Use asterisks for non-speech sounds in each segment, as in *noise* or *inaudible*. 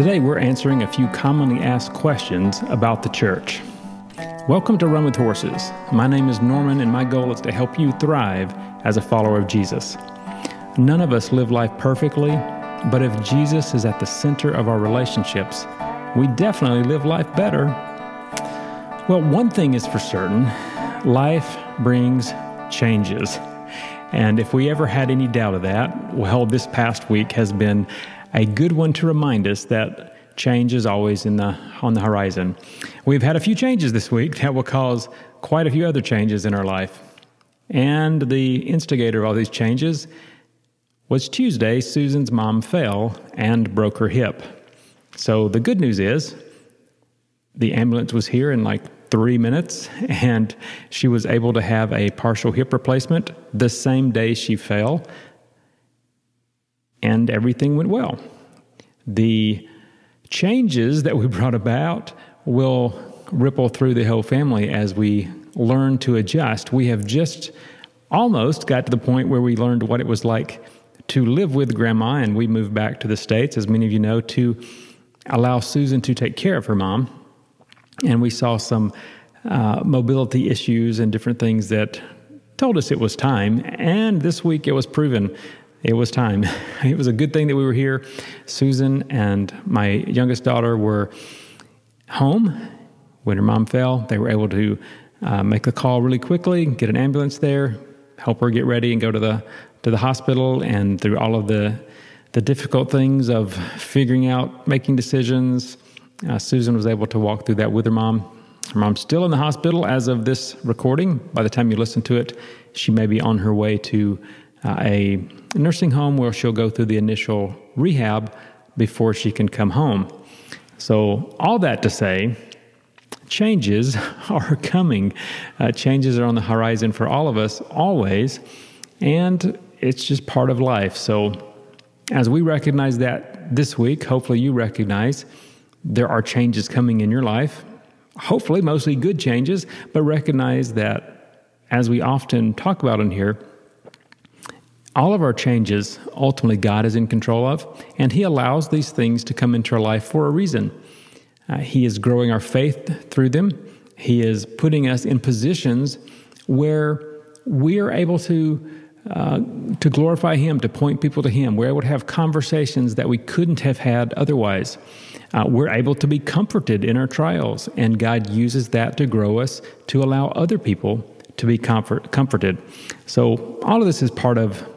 Today we're answering a few commonly asked questions about the church. Welcome to Run with Horses. My name is Norman, and my goal is to help you thrive as a follower of Jesus. None of us live life perfectly, but if Jesus is at the center of our relationships, we definitely live life better. Well, one thing is for certain life brings changes. And if we ever had any doubt of that, well, this past week has been a good one to remind us that change is always in the, on the horizon. We've had a few changes this week that will cause quite a few other changes in our life. And the instigator of all these changes was Tuesday, Susan's mom fell and broke her hip. So the good news is the ambulance was here in like three minutes and she was able to have a partial hip replacement the same day she fell and everything went well. The changes that we brought about will ripple through the whole family as we learn to adjust. We have just almost got to the point where we learned what it was like to live with grandma, and we moved back to the States, as many of you know, to allow Susan to take care of her mom. And we saw some uh, mobility issues and different things that told us it was time. And this week it was proven it was time. *laughs* It was a good thing that we were here. Susan and my youngest daughter were home when her mom fell. They were able to uh, make the call really quickly, get an ambulance there, help her get ready, and go to the to the hospital. And through all of the the difficult things of figuring out, making decisions, uh, Susan was able to walk through that with her mom. Her mom's still in the hospital as of this recording. By the time you listen to it, she may be on her way to uh, a nursing home where she'll go through the initial rehab before she can come home. So, all that to say, changes *laughs* are coming. Uh, changes are on the horizon for all of us always, and it's just part of life. So, as we recognize that this week, hopefully you recognize there are changes coming in your life. Hopefully, mostly good changes, but recognize that as we often talk about in here, all of our changes, ultimately, God is in control of, and He allows these things to come into our life for a reason. Uh, he is growing our faith through them. He is putting us in positions where we are able to uh, to glorify Him, to point people to Him. We're able to have conversations that we couldn't have had otherwise. Uh, we're able to be comforted in our trials, and God uses that to grow us, to allow other people to be comfort, comforted. So, all of this is part of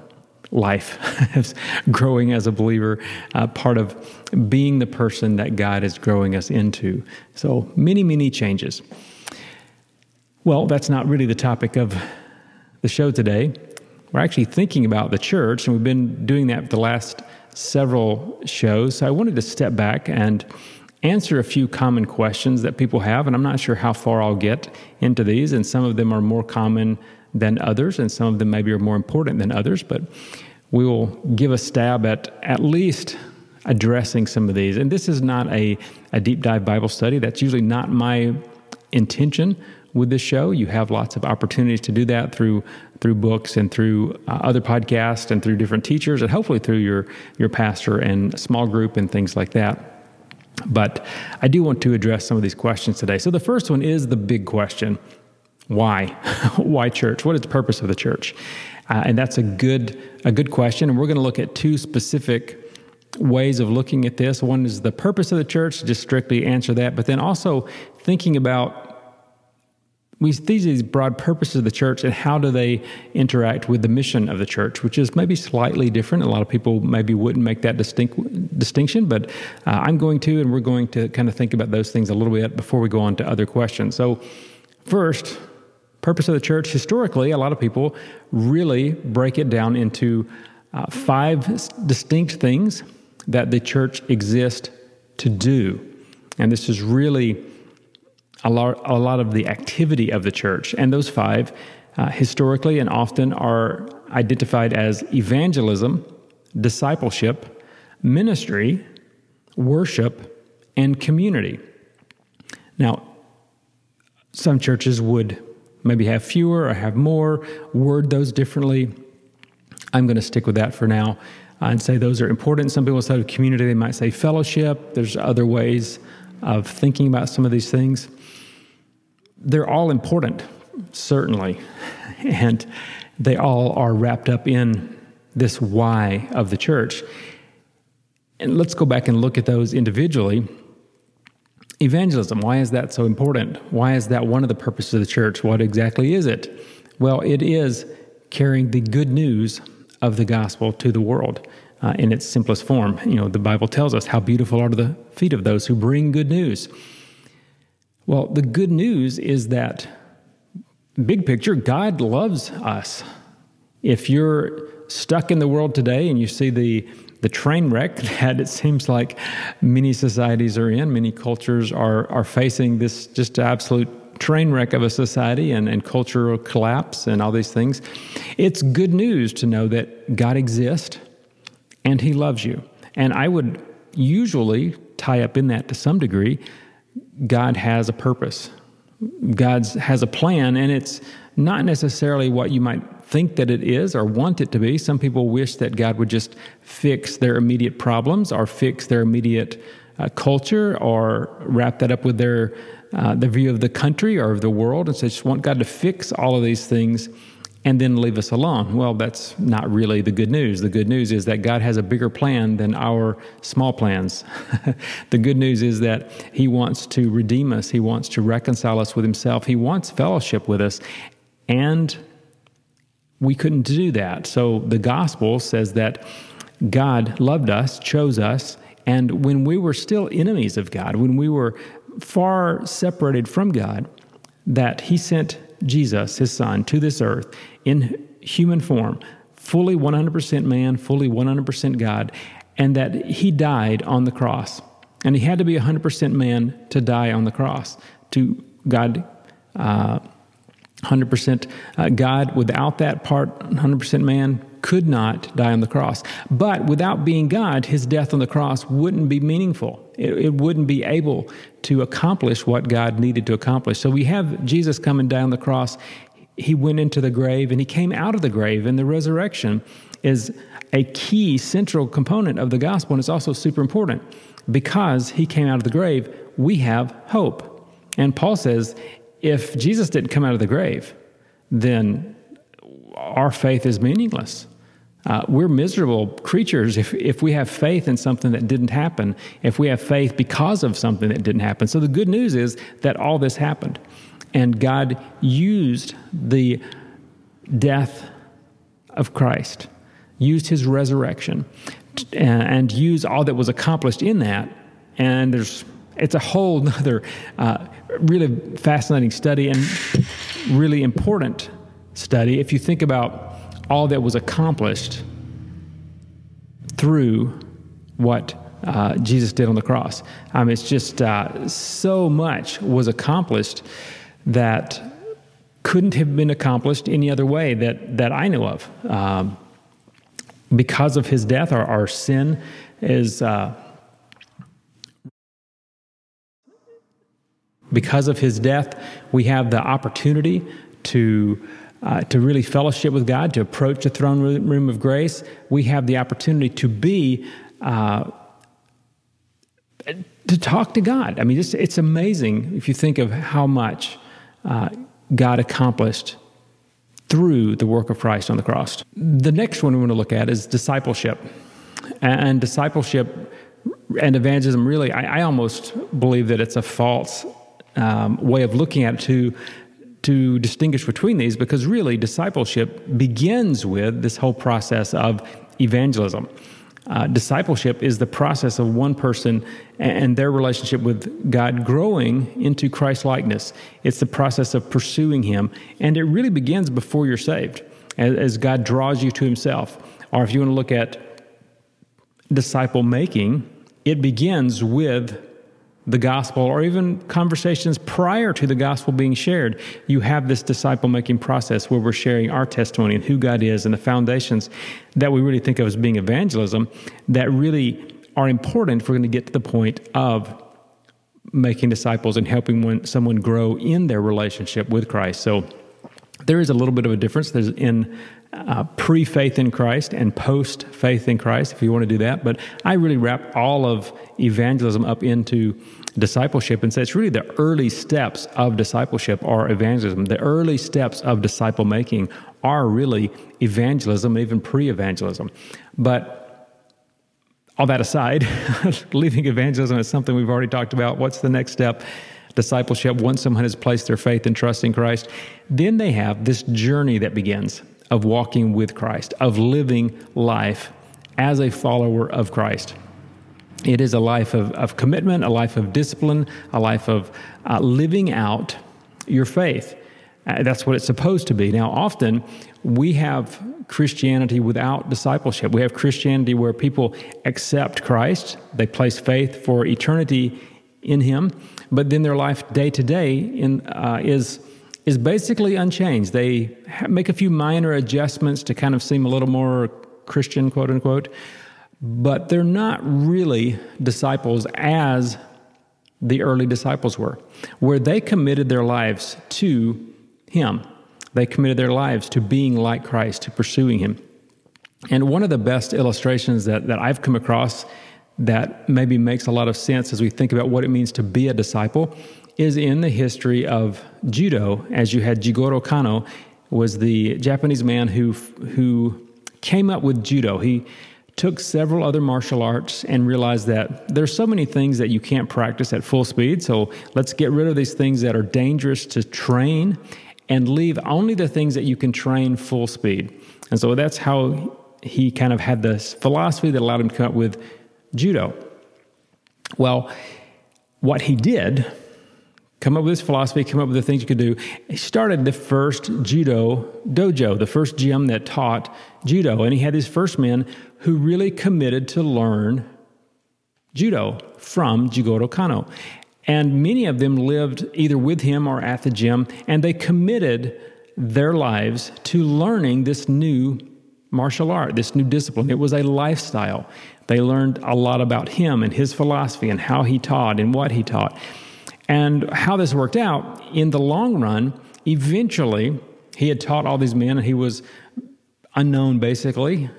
life, *laughs* as growing as a believer, uh, part of being the person that God is growing us into. So many, many changes. Well, that's not really the topic of the show today. We're actually thinking about the church, and we've been doing that for the last several shows. So I wanted to step back and answer a few common questions that people have, and I'm not sure how far I'll get into these, and some of them are more common than others, and some of them maybe are more important than others, but we will give a stab at at least addressing some of these. And this is not a, a deep dive Bible study. That's usually not my intention with this show. You have lots of opportunities to do that through through books and through uh, other podcasts and through different teachers and hopefully through your your pastor and small group and things like that. But I do want to address some of these questions today. So the first one is the big question. Why? *laughs* Why church? What is the purpose of the church? Uh, and that's a good a good question. And we're going to look at two specific ways of looking at this. One is the purpose of the church, just strictly answer that, but then also thinking about we these these broad purposes of the church and how do they interact with the mission of the church, which is maybe slightly different. A lot of people maybe wouldn't make that distinct, distinction, but uh, I'm going to, and we're going to kind of think about those things a little bit before we go on to other questions. So, first, purpose of the church, historically, a lot of people really break it down into uh, five distinct things that the church exists to do. And this is really a lot, a lot of the activity of the church. And those five, uh, historically and often, are identified as evangelism, discipleship, ministry, worship, and community. Now, some churches would maybe have fewer or have more, word those differently. I'm going to stick with that for now. I'd say those are important. Some people say community, they might say fellowship. There's other ways of thinking about some of these things. They're all important, certainly, *laughs* and they all are wrapped up in this why of the church. And let's go back and look at those individually. Evangelism, why is that so important? Why is that one of the purposes of the church? What exactly is it? Well, it is carrying the good news of the gospel to the world uh, in its simplest form. You know, the Bible tells us how beautiful are the feet of those who bring good news. Well, the good news is that, big picture, God loves us. If you're stuck in the world today and you see the the train wreck *laughs* that it seems like many societies are in, many cultures are are facing this just absolute train wreck of a society and, and cultural collapse and all these things. It's good news to know that God exists and He loves you. And I would usually tie up in that to some degree. God has a purpose. God has a plan, and it's not necessarily what you might think that it is or want it to be. Some people wish that God would just fix their immediate problems or fix their immediate uh, culture or wrap that up with their uh, the view of the country or of the world and so just want God to fix all of these things and then leave us alone. Well, that's not really the good news. The good news is that God has a bigger plan than our small plans. *laughs* the good news is that He wants to redeem us, He wants to reconcile us with Himself, He wants fellowship with us. And we couldn't do that. So the gospel says that God loved us, chose us, and when we were still enemies of God, when we were far separated from God, that He sent Jesus, His Son, to this earth in human form, fully 100% man, fully 100% God, and that He died on the cross. And He had to be 100% man to die on the cross. To God, uh, 100% uh, God, without that part, 100% man, could not die on the cross. But without being God, his death on the cross wouldn't be meaningful. It, it, wouldn't be able to accomplish what God needed to accomplish. So we have Jesus coming down the cross. He went into the grave and he came out of the grave, and the resurrection is a key central component of the gospel, and it's also super important because he came out of the grave. We have hope. And Paul says, if Jesus didn't come out of the grave, then our faith is meaningless. Uh, we're miserable creatures if, if we have faith in something that didn't happen, if we have faith because of something that didn't happen. So the good news is that all this happened. And God used the death of Christ, used his resurrection, and used all that was accomplished in that. And there's it's a whole other uh, really fascinating study and really important study if you think about all that was accomplished through what uh, Jesus did on the cross. Um, it's just uh, so much was accomplished that couldn't have been accomplished any other way that, that I know of. Um, because of his death, our, our sin is. Uh, because of his death, we have the opportunity to uh, to really fellowship with God, to approach the throne room of grace, we have the opportunity to be, uh, to talk to God. I mean, it's, it's amazing if you think of how much uh, God accomplished through the work of Christ on the cross. The next one we want to look at is discipleship. And discipleship and evangelism, really, I, I almost believe that it's a false um, way of looking at it to to distinguish between these because really discipleship begins with this whole process of evangelism. Uh, discipleship is the process of one person and their relationship with God growing into Christ likeness. It's the process of pursuing Him, and it really begins before you're saved as, as God draws you to Himself. Or if you want to look at disciple making, it begins with the gospel or even conversations prior to the gospel being shared, you have this disciple making process where we're sharing our testimony and who God is and the foundations that we really think of as being evangelism that really are important if we're going to get to the point of making disciples and helping one, someone grow in their relationship with Christ. So, There is a little bit of a difference. There's in uh, pre faith in Christ and post faith in Christ, if you want to do that. But I really wrap all of evangelism up into discipleship and say it's really the early steps of discipleship are evangelism. The early steps of disciple making are really evangelism, even pre evangelism. But all that aside, *laughs* leaving evangelism is something we've already talked about. What's the next step? Discipleship, once someone has placed their faith and trust in Christ, then they have this journey that begins of walking with Christ, of living life as a follower of Christ. It is a life of, of commitment, a life of discipline, a life of uh, living out your faith. Uh, that's what it's supposed to be. Now, often we have Christianity without discipleship. We have Christianity where people accept Christ, they place faith for eternity in Him, but then their life day to day uh, is is basically unchanged. They make a few minor adjustments to kind of seem a little more Christian, quote unquote, but they're not really disciples as the early disciples were, where they committed their lives to Him. They committed their lives to being like Christ, to pursuing Him. And one of the best illustrations that, that I've come across that maybe makes a lot of sense as we think about what it means to be a disciple is in the history of judo, as you had Jigoro Kano, was the Japanese man who who came up with judo. He took several other martial arts and realized that there's so many things that you can't practice at full speed. So let's get rid of these things that are dangerous to train and leave only the things that you can train full speed. And so that's how he kind of had this philosophy that allowed him to come up with judo. Well, what he did come up with this philosophy, come up with the things you could do. He started the first judo dojo, the first gym that taught judo. And he had these first men who really committed to learn judo from Jigoro Kano. And many of them lived either with him or at the gym, and they committed their lives to learning this new martial art, this new discipline. It was a lifestyle. They learned a lot about him and his philosophy and how he taught and what he taught. And how this worked out, in the long run, eventually, he had taught all these men and he was unknown basically.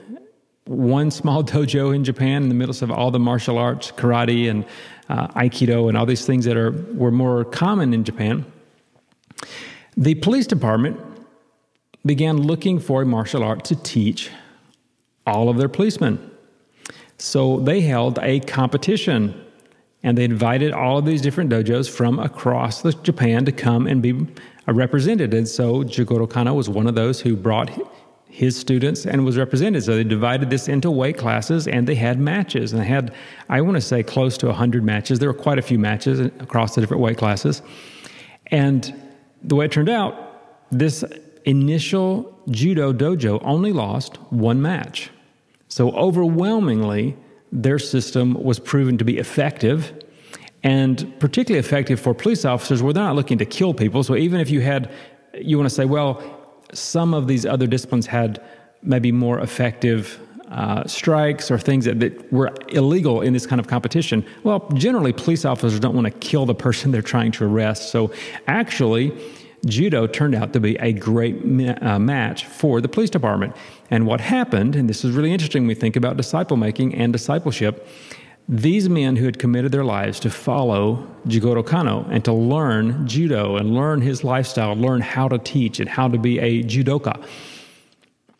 One small *laughs* dojo in Japan in the middle of all the martial arts, karate and uh, aikido, and all these things that are were more common in Japan. The police department began looking for a martial art to teach all of their policemen. So they held a competition and they invited all of these different dojos from across Japan to come and be uh, represented. And so Jigoro Kano was one of those who brought his students and was represented. So they divided this into weight classes and they had matches. And they had, I want to say, close to 100 matches. There were quite a few matches across the different weight classes. And the way it turned out, this initial judo dojo only lost one match. So overwhelmingly, their system was proven to be effective and particularly effective for police officers where they're not looking to kill people. So even if you had, you want to say, well, some of these other disciplines had maybe more effective uh, strikes or things that, that were illegal in this kind of competition. Well, generally, police officers don't want to kill the person *laughs* they're trying to arrest. So actually, judo turned out to be a great ma- uh, match for the police department. And what happened, and this is really interesting when we think about disciple making and discipleship, these men who had committed their lives to follow Jigoro Kano and to learn judo and learn his lifestyle, learn how to teach and how to be a judoka,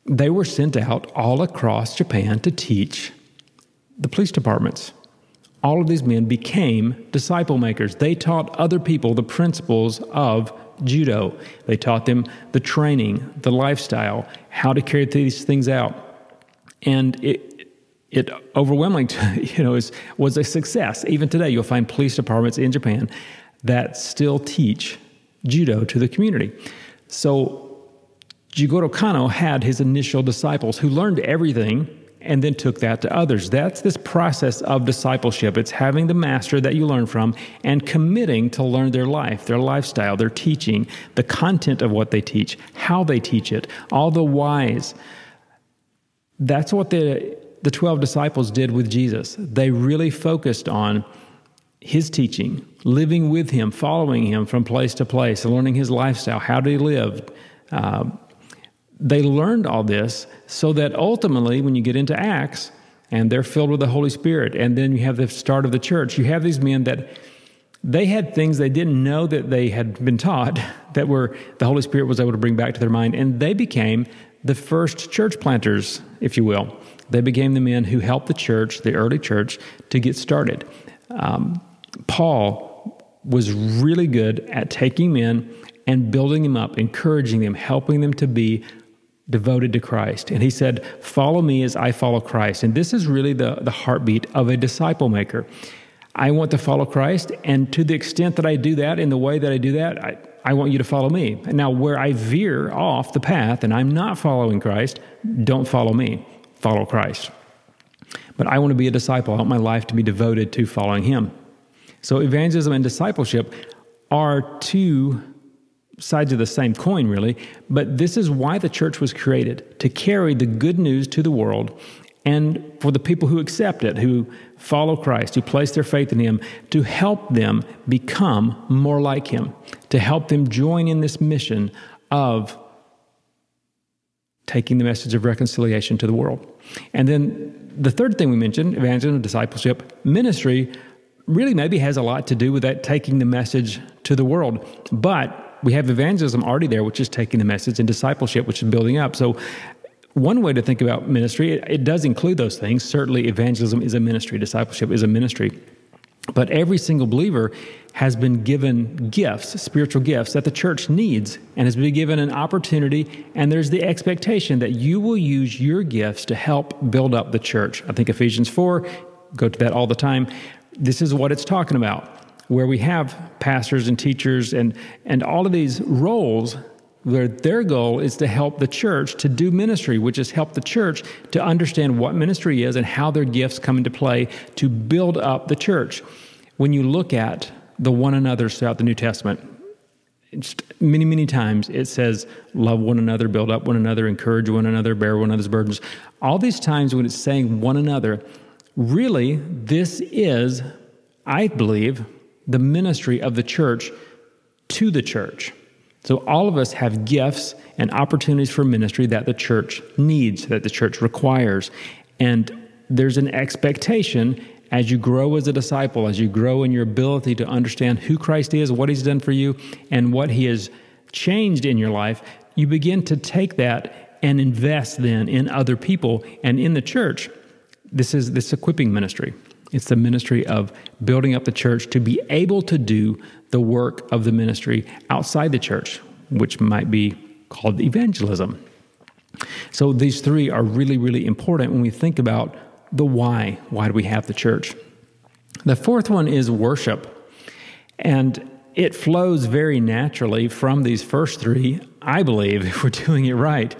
they were sent out all across Japan to teach the police departments. All of these men became disciple makers. They taught other people the principles of judo. They taught them the training, the lifestyle, how to carry these things out. And it, it overwhelmingly, *laughs* you know, is, was a success. Even today, you'll find police departments in Japan that still teach judo to the community. So Jigoro Kano had his initial disciples who learned everything and then took that to others. That's this process of discipleship. It's having the master that you learn from and committing to learn their life, their lifestyle, their teaching, the content of what they teach, how they teach it, all the whys. That's what the, the 12 disciples did with Jesus. They really focused on his teaching, living with him, following him from place to place, learning his lifestyle, how did he live, Uh, they learned all this so that ultimately, when you get into Acts and they're filled with the Holy Spirit, and then you have the start of the church, you have these men that they had things they didn't know that they had been taught *laughs* that were the Holy Spirit was able to bring back to their mind, and they became the first church planters, if you will. They became the men who helped the church, the early church, to get started. Um, Paul was really good at taking men and building them up, encouraging them, helping them to be devoted to Christ. And he said, Follow me as I follow Christ. And this is really the, the heartbeat of a disciple maker. I want to follow Christ, and to the extent that I do that, in the way that I do that, I, I want you to follow me. And now, where I veer off the path and I'm not following Christ, don't follow me, follow Christ. But I want to be a disciple. I want my life to be devoted to following Him. So, evangelism and discipleship are two sides of the same coin, really. But this is why the church was created to carry the good news to the world and for the people who accept it, who follow Christ, who place their faith in Him, to help them become more like Him, to help them join in this mission of taking the message of reconciliation to the world. And then the third thing we mentioned, evangelism, discipleship, ministry, really maybe has a lot to do with that taking the message to the world. But we have evangelism already there, which is taking the message, and discipleship, which is building up. So one way to think about ministry, it, it, does include those things. Certainly, evangelism is a ministry, discipleship is a ministry. But every single believer has been given gifts, spiritual gifts that the church needs, and has been given an opportunity. And there's the expectation that you will use your gifts to help build up the church. I think Ephesians 4, go to that all the time. This is what it's talking about, where we have pastors and teachers and, and all of these roles where their goal is to help the church to do ministry, which is help the church to understand what ministry is and how their gifts come into play to build up the church. When you look at the one another's throughout the New Testament, many, many times it says, love one another, build up one another, encourage one another, bear one another's burdens. All these times when it's saying one another, really, this is, I believe, the ministry of the church to the church. So, all of us have gifts and opportunities for ministry that the church needs, that the church requires. And there's an expectation as you grow as a disciple, as you grow in your ability to understand who Christ is, what he's done for you, and what he has changed in your life, you begin to take that and invest then in other people and in the church. This is this equipping ministry. It's the ministry of building up the church to be able to do the work of the ministry outside the church, which might be called evangelism. So these three are really, really important when we think about the why. Why do we have the church? The fourth one is worship. And it flows very naturally from these first three, I believe, *laughs* if we're doing it right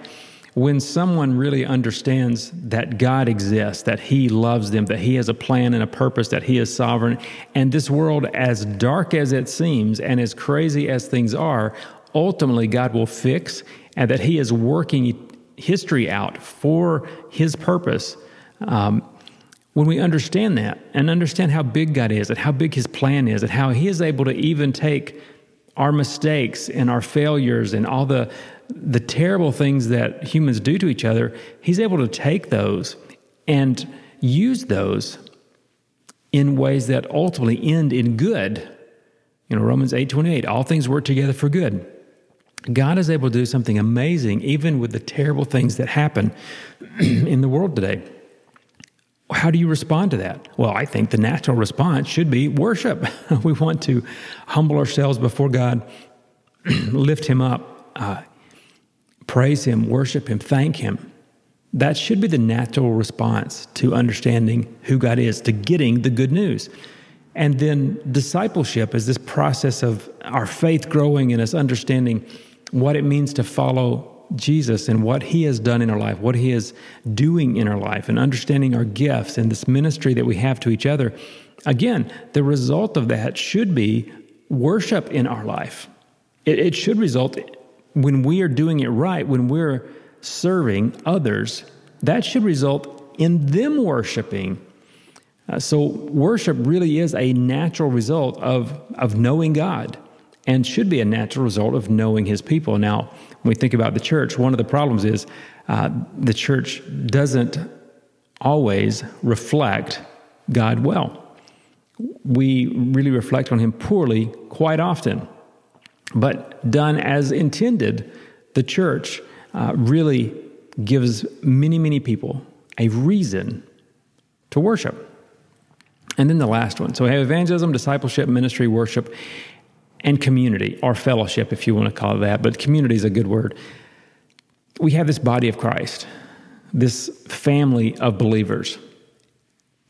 when someone really understands that God exists, that He loves them, that He has a plan and a purpose, that He is sovereign, and this world, as dark as it seems and as crazy as things are, ultimately God will fix, and that He is working history out for His purpose. Um, when we understand that and understand how big God is and how big His plan is and how He is able to even take our mistakes and our failures and all the the terrible things that humans do to each other, he's able to take those and use those in ways that ultimately end in good. You know, Romans 8 28, all things work together for good. God is able to do something amazing even with the terrible things that happen *clears throat* in the world today. How do you respond to that? Well, I think the natural response should be worship. *laughs* we want to humble ourselves before God, *clears throat* lift Him up, uh, praise Him, worship Him, thank Him. That should be the natural response to understanding who God is, to getting the good news. And then discipleship is this process of our faith growing and us understanding what it means to follow Jesus and what He has done in our life, what He is doing in our life, and understanding our gifts and this ministry that we have to each other. Again, the result of that should be worship in our life. It, it should result when we are doing it right, when we're serving others, that should result in them worshiping. Uh, so, worship really is a natural result of, of knowing God and should be a natural result of knowing his people. Now, when we think about the church, one of the problems is uh, the church doesn't always reflect God well. We really reflect on him poorly quite often. But done as intended, the church uh, really gives many, many people a reason to worship. And then the last one. So we have evangelism, discipleship, ministry, worship, and community, or fellowship, if you want to call it that, but community is a good word. We have this body of Christ, this family of believers.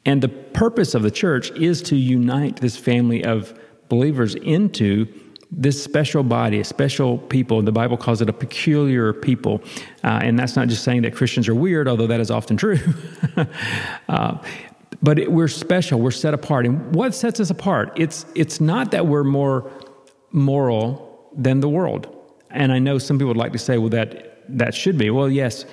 And the purpose of the church is to unite this family of believers into this special body, a special people. The Bible calls it a peculiar people. Uh, and that's not just saying that Christians are weird, although that is often *laughs* true. uh, but it, we're special, we're set apart. And what sets us apart? It's, it's not that we're more moral than the world. And I know some people would like to say, well, that, that should be. Well, yes,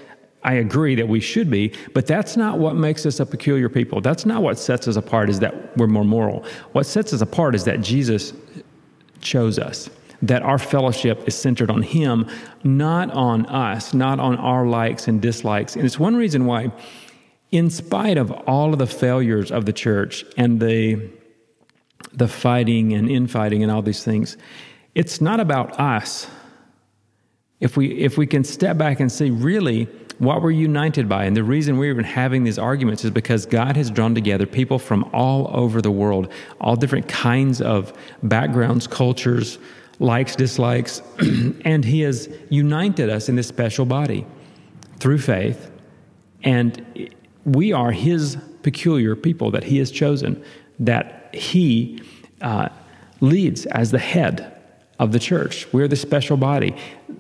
I agree that we should be, but that's not what makes us a peculiar people. That's not what sets us apart, is that we're more moral. What sets us apart is that Jesus chose us, that our fellowship is centered on Him, not on us, not on our likes and dislikes. And it's one reason why, in spite of all of the failures of the church and the the fighting and infighting and all these things. It's not about us. If we if we can step back and see really what we're united by, and the reason we're even having these arguments is because God has drawn together people from all over the world, all different kinds of backgrounds, cultures, likes, dislikes, *clears throat* and He has united us in this special body through faith, and we are His peculiar people that He has chosen. That he uh, leads as the head of the church. We're the special body.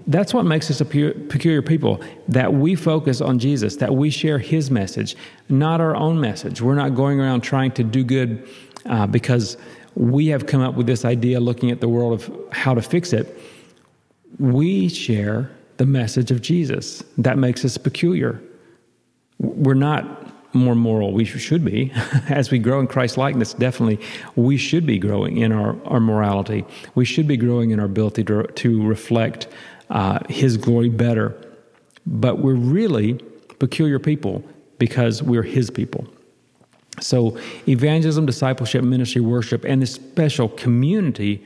That's what makes us a peculiar people, that we focus on Jesus, that we share his message, not our own message. We're not going around trying to do good uh, because we have come up with this idea looking at the world of how to fix it. We share the message of Jesus. That makes us peculiar. We're not more moral. We should be. *laughs* As we grow in Christ likeness, definitely we should be growing in our, our morality. We should be growing in our ability to, to reflect uh, His glory better. But we're really peculiar people because we're His people. So, evangelism, discipleship, ministry, worship, and this special community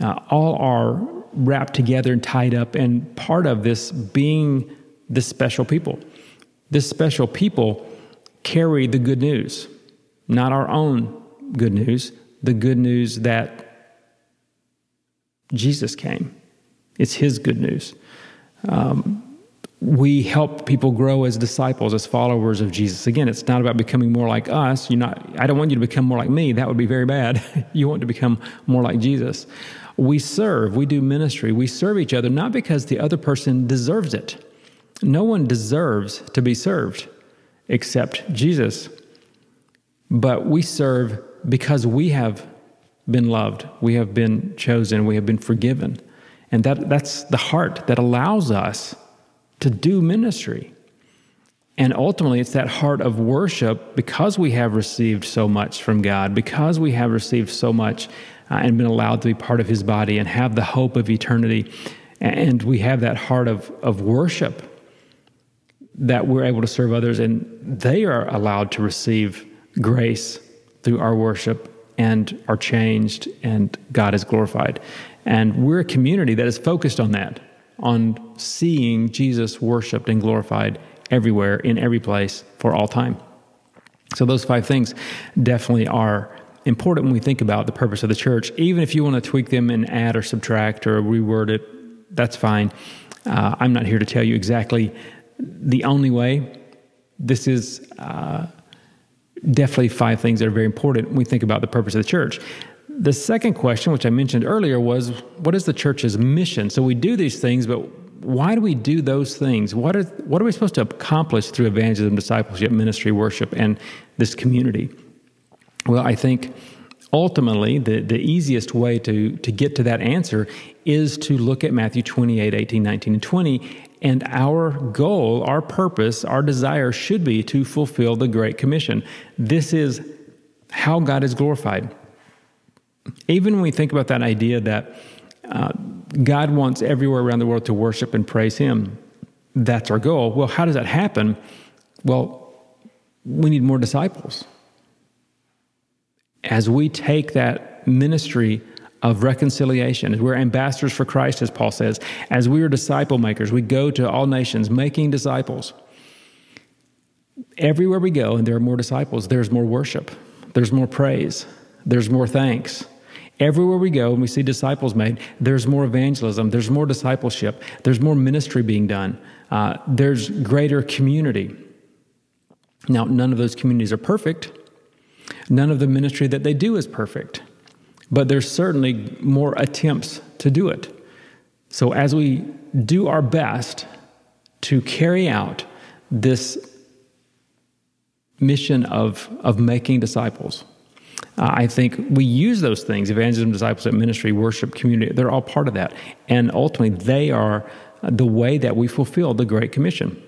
uh, all are wrapped together and tied up, and part of this being this special people. This special people carry the good news, not our own good news, the good news that Jesus came. It's His good news. Um, we help people grow as disciples, as followers of Jesus. Again, it's not about becoming more like us. You're not, I don't want you to become more like me. That would be very bad. *laughs* you want to become more like Jesus. We serve, we do ministry, we serve each other, not because the other person deserves it. No one deserves to be served except Jesus. But we serve because we have been loved, we have been chosen, we have been forgiven. And that, that's the heart that allows us to do ministry. And ultimately, it's that heart of worship because we have received so much from God, because we have received so much uh, and been allowed to be part of His body and have the hope of eternity. And we have that heart of, of worship that we're able to serve others and they are allowed to receive grace through our worship and are changed and God is glorified. And we're a community that is focused on that, on seeing Jesus worshiped and glorified everywhere, in every place, for all time. So, those five things definitely are important when we think about the purpose of the church. Even if you want to tweak them and add or subtract or reword it, that's fine. Uh, I'm not here to tell you exactly the only way. This is uh, definitely five things that are very important when we think about the purpose of the church. The second question, which I mentioned earlier, was what is the church's mission? So we do these things, but why do we do those things? What are, what are we supposed to accomplish through evangelism, discipleship, ministry, worship, and this community? Well, I think ultimately the, the easiest way to, to get to that answer is to look at Matthew 28, 18, 19, and 20 and our goal, our purpose, our desire should be to fulfill the Great Commission. This is how God is glorified. Even when we think about that idea that uh, God wants everywhere around the world to worship and praise Him. That's our goal. Well, how does that happen? Well, we need more disciples. As we take that ministry of reconciliation, we're ambassadors for Christ, as Paul says, as we are disciple makers, we go to all nations making disciples. Everywhere we go, and there are more disciples, there's more worship, there's more praise, there's more thanks. Everywhere we go and we see disciples made, there's more evangelism, there's more discipleship, there's more ministry being done, uh, there's greater community. Now, none of those communities are perfect. None of the ministry that they do is perfect, but there's certainly more attempts to do it. So, as we do our best to carry out this mission of, of making disciples, uh, I think we use those things evangelism, discipleship, ministry, worship, community they're all part of that. And ultimately, they are the way that we fulfill the Great Commission.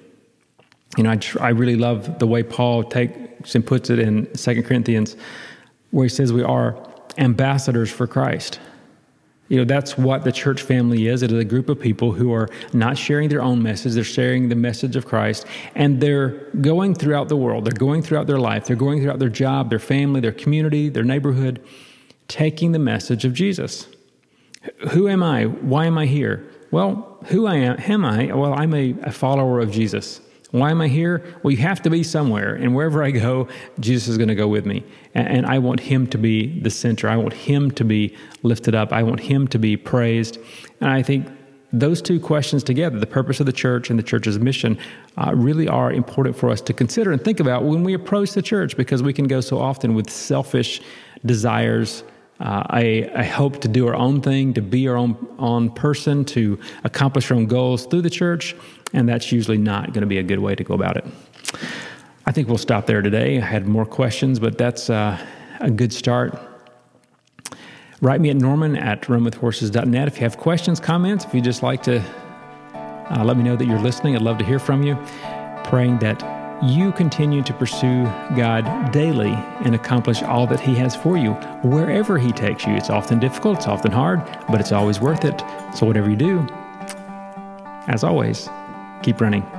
You know, I, tr- I really love the way Paul takes and puts it in Second Corinthians, where he says we are ambassadors for Christ. You know, that's what the church family is. It is a group of people who are not sharing their own message, they're sharing the message of Christ, and they're going throughout the world. They're going throughout their life, they're going throughout their job, their family, their community, their neighborhood, taking the message of Jesus. Who am I? Why am I here? Well, who I am, am I? Well, I'm a, a follower of Jesus. Why am I here? Well, you have to be somewhere. And wherever I go, Jesus is going to go with me. And, I want him to be the center. I want him to be lifted up. I want him to be praised. And I think those two questions together, the purpose of the church and the church's mission, uh, really are important for us to consider and think about when we approach the church because we can go so often with selfish desires uh, a, a, hope to do our own thing, to be our own, own person, to accomplish our own goals through the church, and that's usually not going to be a good way to go about it. I think we'll stop there today. I had more questions, but that's uh, a good start. Write me at norman at runwithhorses.net if you have questions, comments, if you'd just like to uh, let me know that you're listening. I'd love to hear from you. Praying that you continue to pursue God daily and accomplish all that He has for you, wherever He takes you. It's often difficult, it's often hard, but it's always worth it. So, whatever you do, as always, keep running.